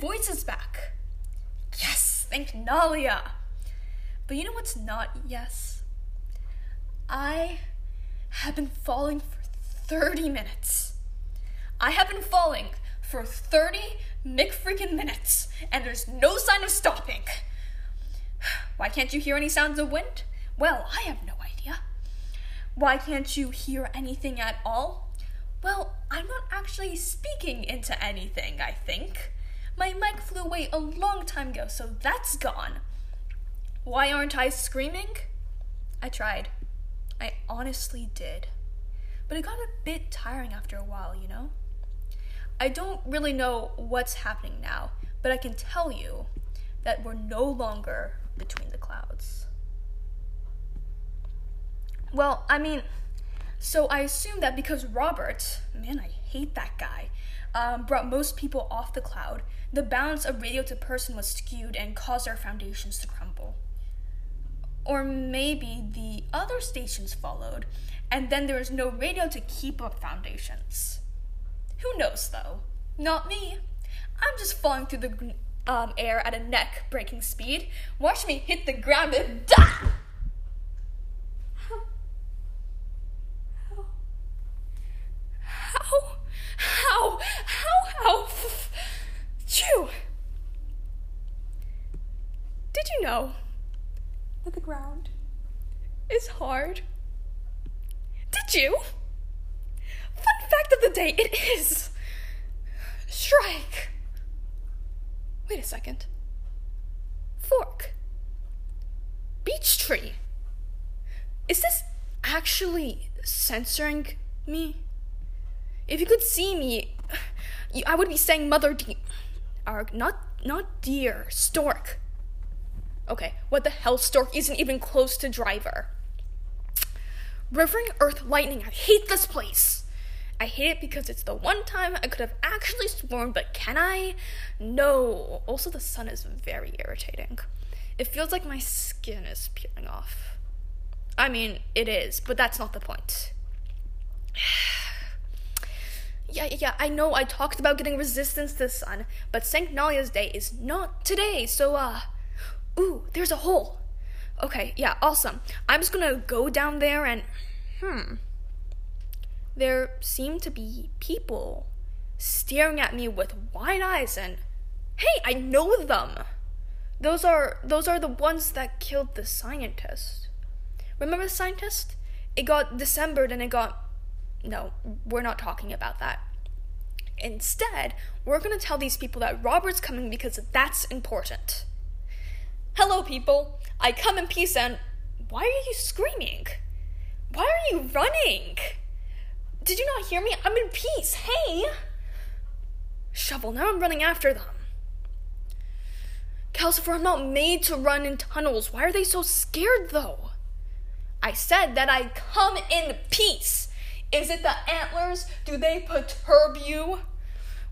voice is back. Yes, thank Nalia. But you know what's not yes? I have been falling for 30 minutes. I have been falling for 30 McFreaking minutes, and there's no sign of stopping. Why can't you hear any sounds of wind? Well, I have no idea. Why can't you hear anything at all? Well, I'm not actually speaking into anything, I think. My mic flew away a long time ago, so that's gone. Why aren't I screaming? I tried. I honestly did. But it got a bit tiring after a while, you know? I don't really know what's happening now, but I can tell you that we're no longer between the clouds. Well, I mean, so I assume that because Robert, man, I hate that guy, um, brought most people off the cloud, the balance of radio to person was skewed and caused our foundations to crumble. Or maybe the other stations followed, and then there was no radio to keep up foundations. Who knows, though? Not me. I'm just falling through the um, air at a neck breaking speed. Watch me hit the ground and die! How? How? How? How? Chew! Did you know that the ground is hard? Did you? Fun fact of the day, it is. Strike. Wait a second. Fork. Beech tree. Is this actually censoring me? If you could see me, I would be saying mother de- not not deer, stork. Okay, what the hell stork isn't even close to driver. Rivering Earth Lightning, I hate this place. I hate it because it's the one time I could have actually sworn, but can I? No. Also, the sun is very irritating. It feels like my skin is peeling off. I mean, it is, but that's not the point. yeah, yeah, I know I talked about getting resistance to the sun, but St. Nalia's Day is not today, so, uh. Ooh, there's a hole. Okay, yeah, awesome. I'm just gonna go down there and. Hmm. There seem to be people staring at me with wide eyes and. Hey, I know them! Those are those are the ones that killed the scientist. Remember the scientist? It got dismembered and it got no, we're not talking about that. Instead, we're going to tell these people that Robert's coming because that's important. Hello, people. I come in peace and. Why are you screaming? Why are you running? Did you not hear me? I'm in peace. Hey! Shovel, now I'm running after them. Calcifer, I'm not made to run in tunnels. Why are they so scared, though? I said that I come in peace. Is it the antlers? Do they perturb you?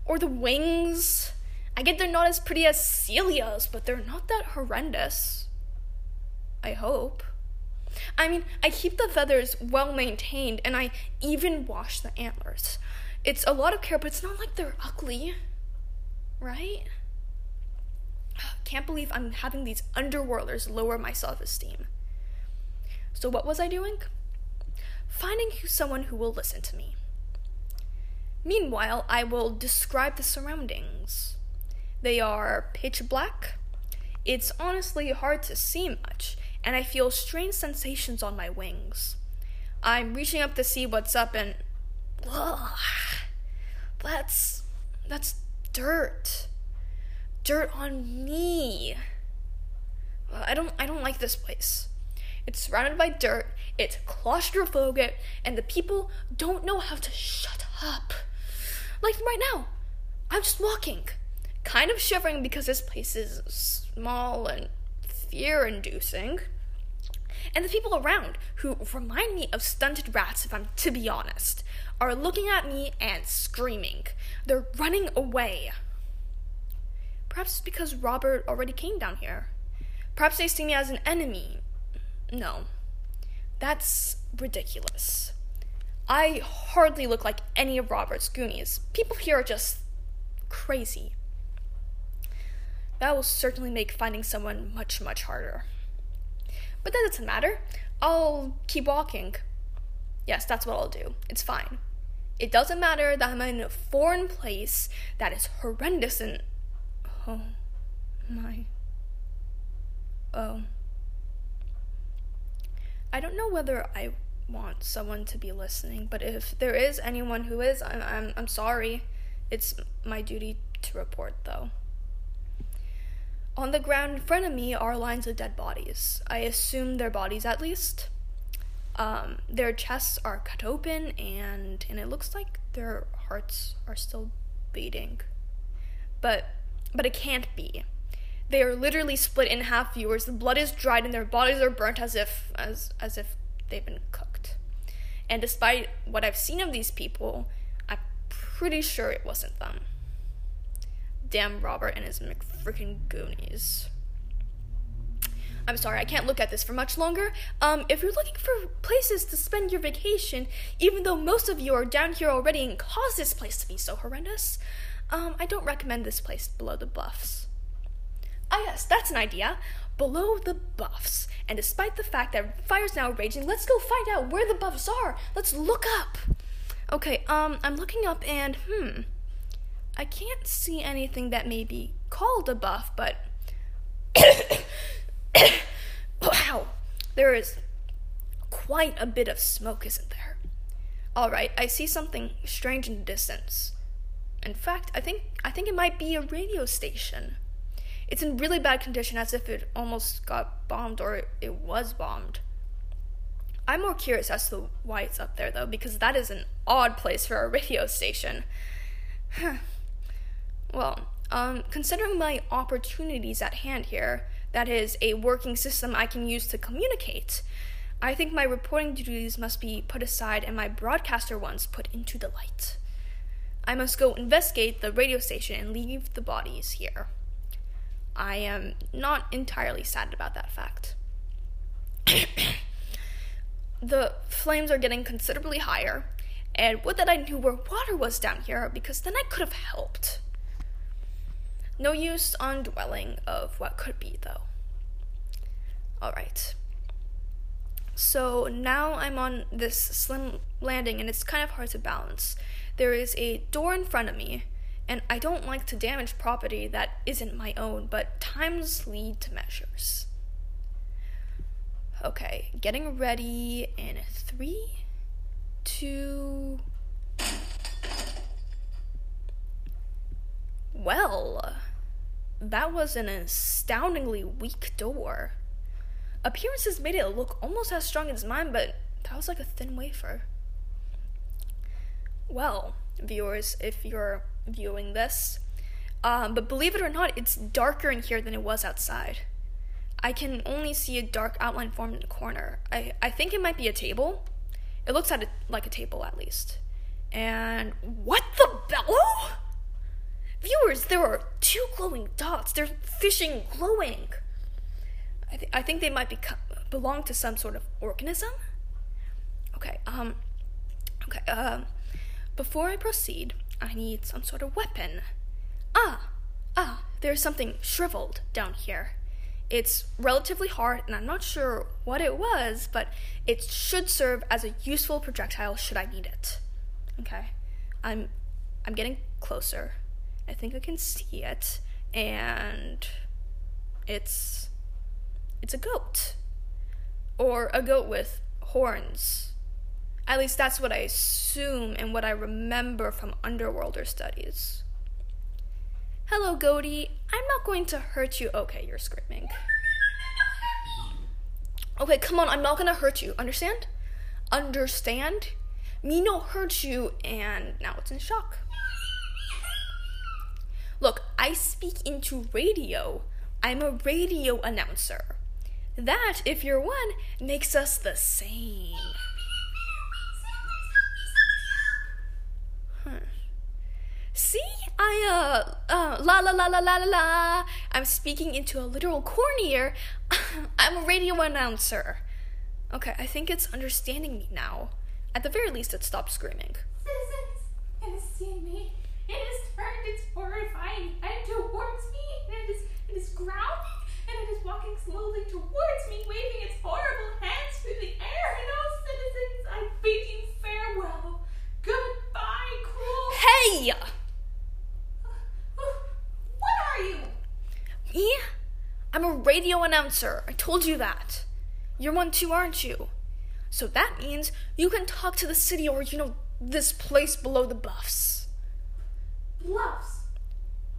Or the wings? I get they're not as pretty as Celia's, but they're not that horrendous. I hope. I mean, I keep the feathers well maintained and I even wash the antlers. It's a lot of care, but it's not like they're ugly. Right? Can't believe I'm having these underworlders lower my self esteem. So, what was I doing? Finding someone who will listen to me. Meanwhile, I will describe the surroundings. They are pitch black. It's honestly hard to see much, and I feel strange sensations on my wings. I'm reaching up to see what's up and ugh, that's that's dirt. Dirt on me. I don't I don't like this place. It's surrounded by dirt, it's claustrophobic, and the people don't know how to shut up. Like right now, I'm just walking, kind of shivering because this place is small and fear inducing. And the people around, who remind me of stunted rats, if I'm to be honest, are looking at me and screaming. They're running away. Perhaps it's because Robert already came down here. Perhaps they see me as an enemy. No, that's ridiculous. I hardly look like any of Robert's Goonies. People here are just crazy. That will certainly make finding someone much, much harder. But that doesn't matter. I'll keep walking. Yes, that's what I'll do. It's fine. It doesn't matter that I'm in a foreign place that is horrendous and. Oh my. Oh. I don't know whether I want someone to be listening, but if there is anyone who is, I'm, I'm, I'm sorry. It's my duty to report, though. On the ground in front of me are lines of dead bodies. I assume they're bodies at least. Um, their chests are cut open, and and it looks like their hearts are still beating. But but it can't be. They are literally split in half. Viewers, the blood is dried, and their bodies are burnt as if as as if they've been cooked. And despite what I've seen of these people, I'm pretty sure it wasn't them. Damn Robert and his McFreaking Goonies. I'm sorry, I can't look at this for much longer. Um, if you're looking for places to spend your vacation, even though most of you are down here already and cause this place to be so horrendous, um, I don't recommend this place below the bluffs. Ah, yes, that's an idea. Below the buffs. And despite the fact that fire's now raging, let's go find out where the buffs are. Let's look up. Okay, um, I'm looking up and, hmm. I can't see anything that may be called a buff, but wow, there is quite a bit of smoke, isn't there? All right, I see something strange in the distance. In fact, I think I think it might be a radio station. It's in really bad condition, as if it almost got bombed or it was bombed. I'm more curious as to why it's up there, though, because that is an odd place for a radio station. Well, um, considering my opportunities at hand here, that is, a working system I can use to communicate, I think my reporting duties must be put aside and my broadcaster ones put into the light. I must go investigate the radio station and leave the bodies here. I am not entirely sad about that fact. the flames are getting considerably higher, and would that I knew where water was down here, because then I could have helped. No use on dwelling of what could be, though. Alright. So now I'm on this slim landing and it's kind of hard to balance. There is a door in front of me, and I don't like to damage property that isn't my own, but times lead to measures. Okay, getting ready in three, two. Well that was an astoundingly weak door. Appearances made it look almost as strong as mine, but that was like a thin wafer. Well, viewers, if you're viewing this, um, but believe it or not, it's darker in here than it was outside. I can only see a dark outline formed in the corner. I, I think it might be a table. It looks at like a table, at least. And what the bellow? Viewers, there are two glowing dots. They're fishing glowing. I, th- I think they might be belong to some sort of organism. Okay, um, okay, um, before I proceed, I need some sort of weapon. Ah, ah, there's something shriveled down here. It's relatively hard, and I'm not sure what it was, but it should serve as a useful projectile should I need it. Okay, I'm, I'm getting closer. I think I can see it, and it's it's a goat, or a goat with horns. At least that's what I assume and what I remember from Underworlder studies. Hello, goaty. I'm not going to hurt you. Okay, you're screaming. Okay, come on. I'm not gonna hurt you. Understand? Understand? Me no hurt you, and now it's in shock. Look, I speak into radio. I'm a radio announcer. That, if you're one, makes us the same. See? I, uh, uh, la la la la la la la. I'm speaking into a literal cornea. I'm a radio announcer. Okay, I think it's understanding me now. At the very least, it stopped screaming. Citizens, it has seen me. It has turned its horrifying head towards me, and it is, it away! What are you? Me? I'm a radio announcer. I told you that. You're one too, aren't you? So that means you can talk to the city or, you know, this place below the bluffs. Bluffs.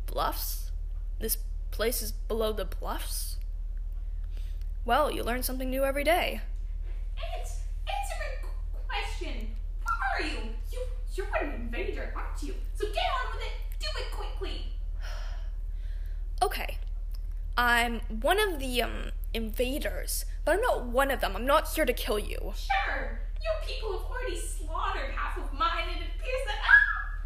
Bluffs? This place is below the bluffs? Well, you learn something new every day. Answer, answer my question. What are you? You, you're an invader, aren't you? So get on with it. Do it quickly. Okay. I'm one of the um invaders, but I'm not one of them. I'm not here to kill you. Sure. You people have already slaughtered half of mine, and it appears that ah,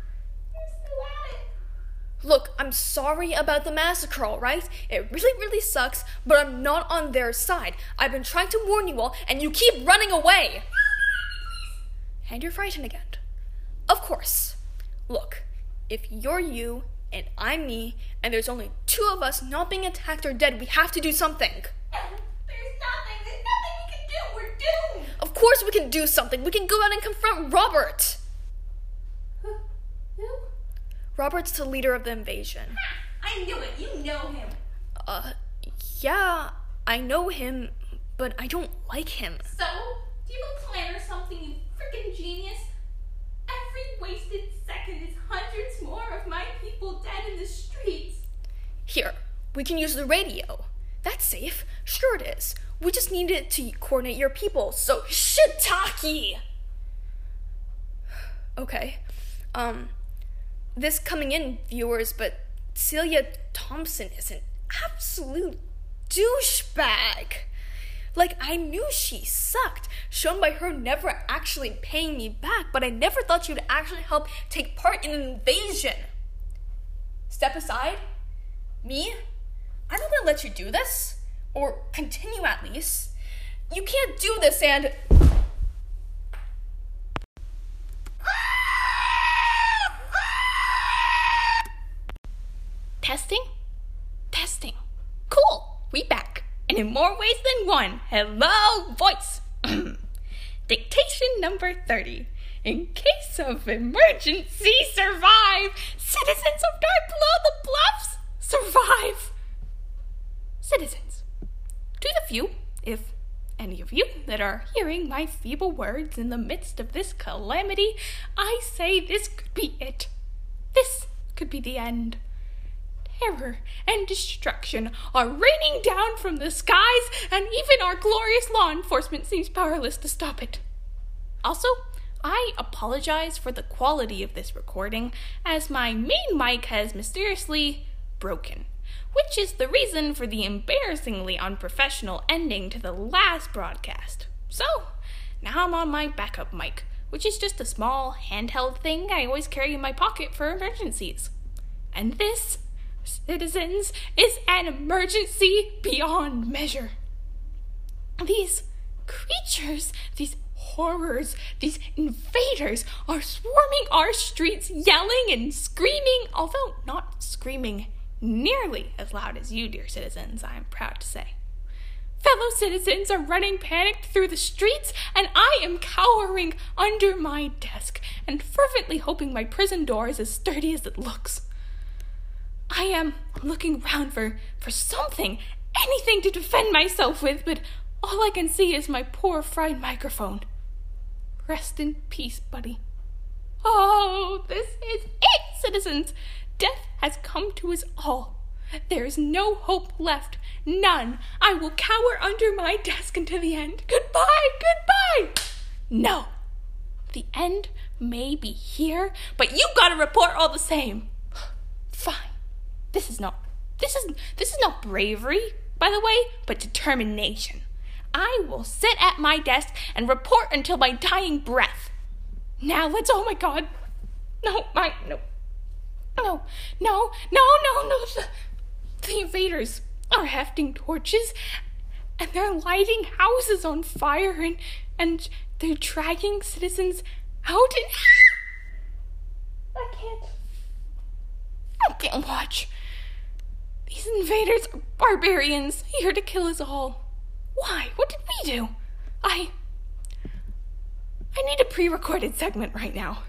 you're still at it. Look, I'm sorry about the massacre, alright? It really, really sucks, but I'm not on their side. I've been trying to warn you all, and you keep running away! And you're frightened again. Of course. Look, if you're you, and I'm me, and there's only two of us not being attacked or dead, we have to do something. There's nothing. There's nothing we can do. We're doomed. Of course we can do something. We can go out and confront Robert. Who? Robert's the leader of the invasion. I knew it. You know him. Uh, yeah, I know him, but I don't like him. So, do you have a plan or something, you freaking genius? Every wasted second is hundreds more of my people dead in the streets. Here, we can use the radio. That's safe. Sure it is. We just need it to coordinate your people, so shiitake! Okay. Um, this coming in, viewers, but Celia Thompson is an absolute douchebag. Like, I knew she sucked, shown by her never actually paying me back, but I never thought she would actually help take part in an invasion. Step aside. Me? I'm not gonna let you do this. Or continue at least. You can't do this and. Testing? Testing. Cool. We back. And in more ways than one. Hello, voice. Dictation number 30. In case of emergency, survive. Citizens of Dark Below the Bluffs, survive. Citizens, to the few, if any of you that are hearing my feeble words in the midst of this calamity, I say this could be it. This could be the end terror and destruction are raining down from the skies, and even our glorious law enforcement seems powerless to stop it. Also, I apologize for the quality of this recording, as my main mic has mysteriously broken, which is the reason for the embarrassingly unprofessional ending to the last broadcast. So, now I'm on my backup mic, which is just a small handheld thing I always carry in my pocket for emergencies. And this citizens, is an emergency beyond measure. These creatures, these horrors, these invaders are swarming our streets, yelling and screaming, although not screaming nearly as loud as you, dear citizens, I am proud to say. Fellow citizens are running panicked through the streets, and I am cowering under my desk and fervently hoping my prison door is as sturdy as it looks. I am looking round for, for something, anything to defend myself with, but all I can see is my poor fried microphone. Rest in peace, buddy. Oh, this is it, citizens! Death has come to us all. There is no hope left. None. I will cower under my desk until the end. Goodbye, goodbye! No. The end may be here, but you gotta report all the same. Fine. This is not this is this is not bravery, by the way, but determination. I will sit at my desk and report until my dying breath. Now let's oh my god. No, my no. No, no, no, no, no. The, the invaders are hefting torches and they're lighting houses on fire and and they're dragging citizens out and I can't I can't watch. These invaders are barbarians, here to kill us all. Why? What did we do? I. I need a pre recorded segment right now.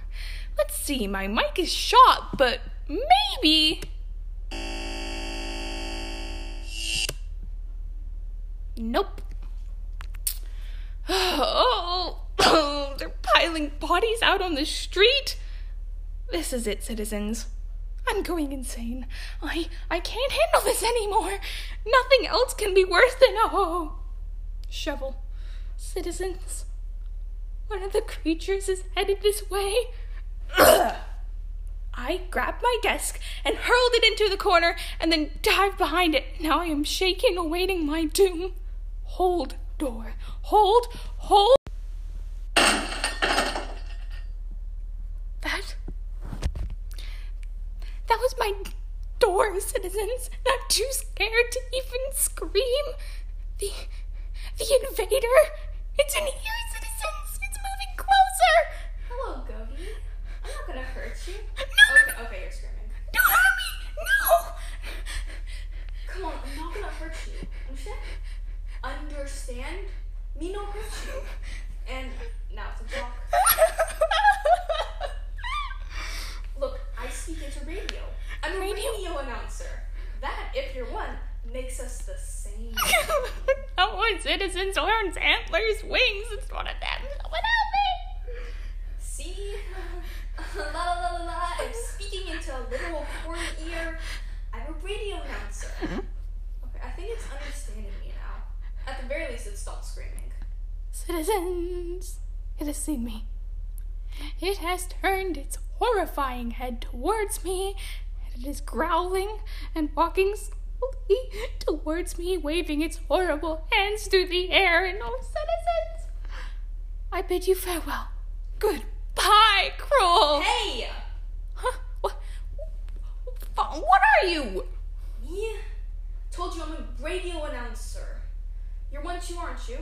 Let's see, my mic is shot, but maybe. Nope. Oh, oh, they're piling bodies out on the street. This is it, citizens. I'm going insane. I I can't handle this anymore. Nothing else can be worse than oh. Shovel. Citizens. One of the creatures is headed this way. I grabbed my desk and hurled it into the corner and then dived behind it. Now I am shaking, awaiting my doom. Hold, door. Hold, hold. That. That was my door, citizens. Not too scared to even scream. The. The invader. It's in here, citizens. It's moving closer. Hello, Gogi. I'm not gonna hurt you. No. Okay, okay, you're screaming. Don't hurt me. No. Come on, I'm not gonna hurt you. Understand? Understand? Me no hurt you. And now it's a talk. Look, I speak into radio. I'm a Radio? radio, announcer. That, if you're one, makes us the same. oh, my citizens, horns, antlers, wings. It's one of them. Someone help me. See? la la la la la. I'm speaking into a literal corn ear. I'm a radio announcer. Okay, I think it's understanding me now. At the very least, it stopped screaming. Citizens, it has seen me. It has turned its horrifying head towards me, and it is growling and walking slowly towards me, waving its horrible hands through the air. And oh, citizens, I bid you farewell. Goodbye, cruel. Hey! Huh? What? What are you? Me? Told you I'm a radio announcer. You're one too, aren't you?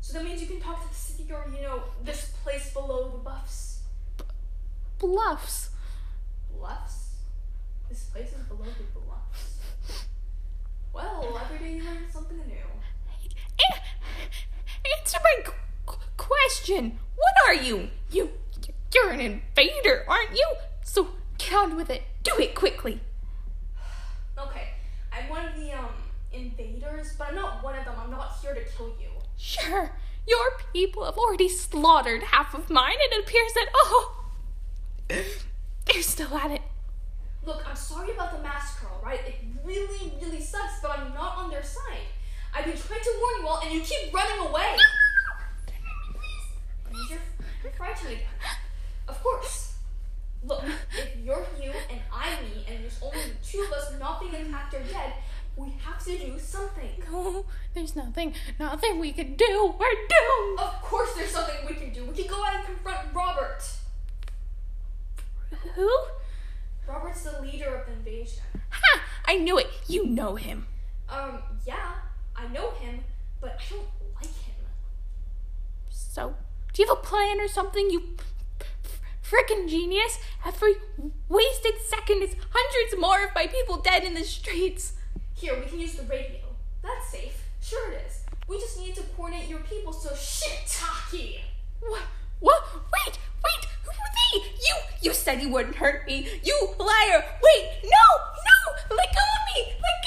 So that means you can talk to the city or, you know, this place below the buffs. Bluffs. Bluffs? This place is below the bluffs. Well, every day you learn something new. Answer my qu- qu- question. What are you? You, you're an invader, aren't you? So get on with it. Do it quickly. Okay, I'm one of the, um, invaders, but I'm not one of them. I'm not here to kill you. Sure, your people have already slaughtered half of mine, and it appears that oh, they're still at it. Look, I'm sorry about the massacre, alright? It really, really sucks, but I'm not on their side. I've been trying to warn you all, and you keep running away. Because You're, you're frightened again. Of course. Look, if you're you and I'm me, and there's only the two of us not being attacked or dead, we have to do something. No, there's nothing, nothing we can do. We're doomed. Of course, there's something we can do. We can go out and confront Robert. Who? Robert's the leader of the invasion. Ha! I knew it. You know him. Um, yeah, I know him, but I don't like him. So, do you have a plan or something? You freaking genius! Every wasted second is hundreds more of my people dead in the streets. Here, we can use the radio. That's safe. Sure it is. We just need to coordinate your people, so shit, Taki! What? What? Wait! Wait! Who are they? You! You said you wouldn't hurt me! You liar! Wait! No! No! Let go of me! Let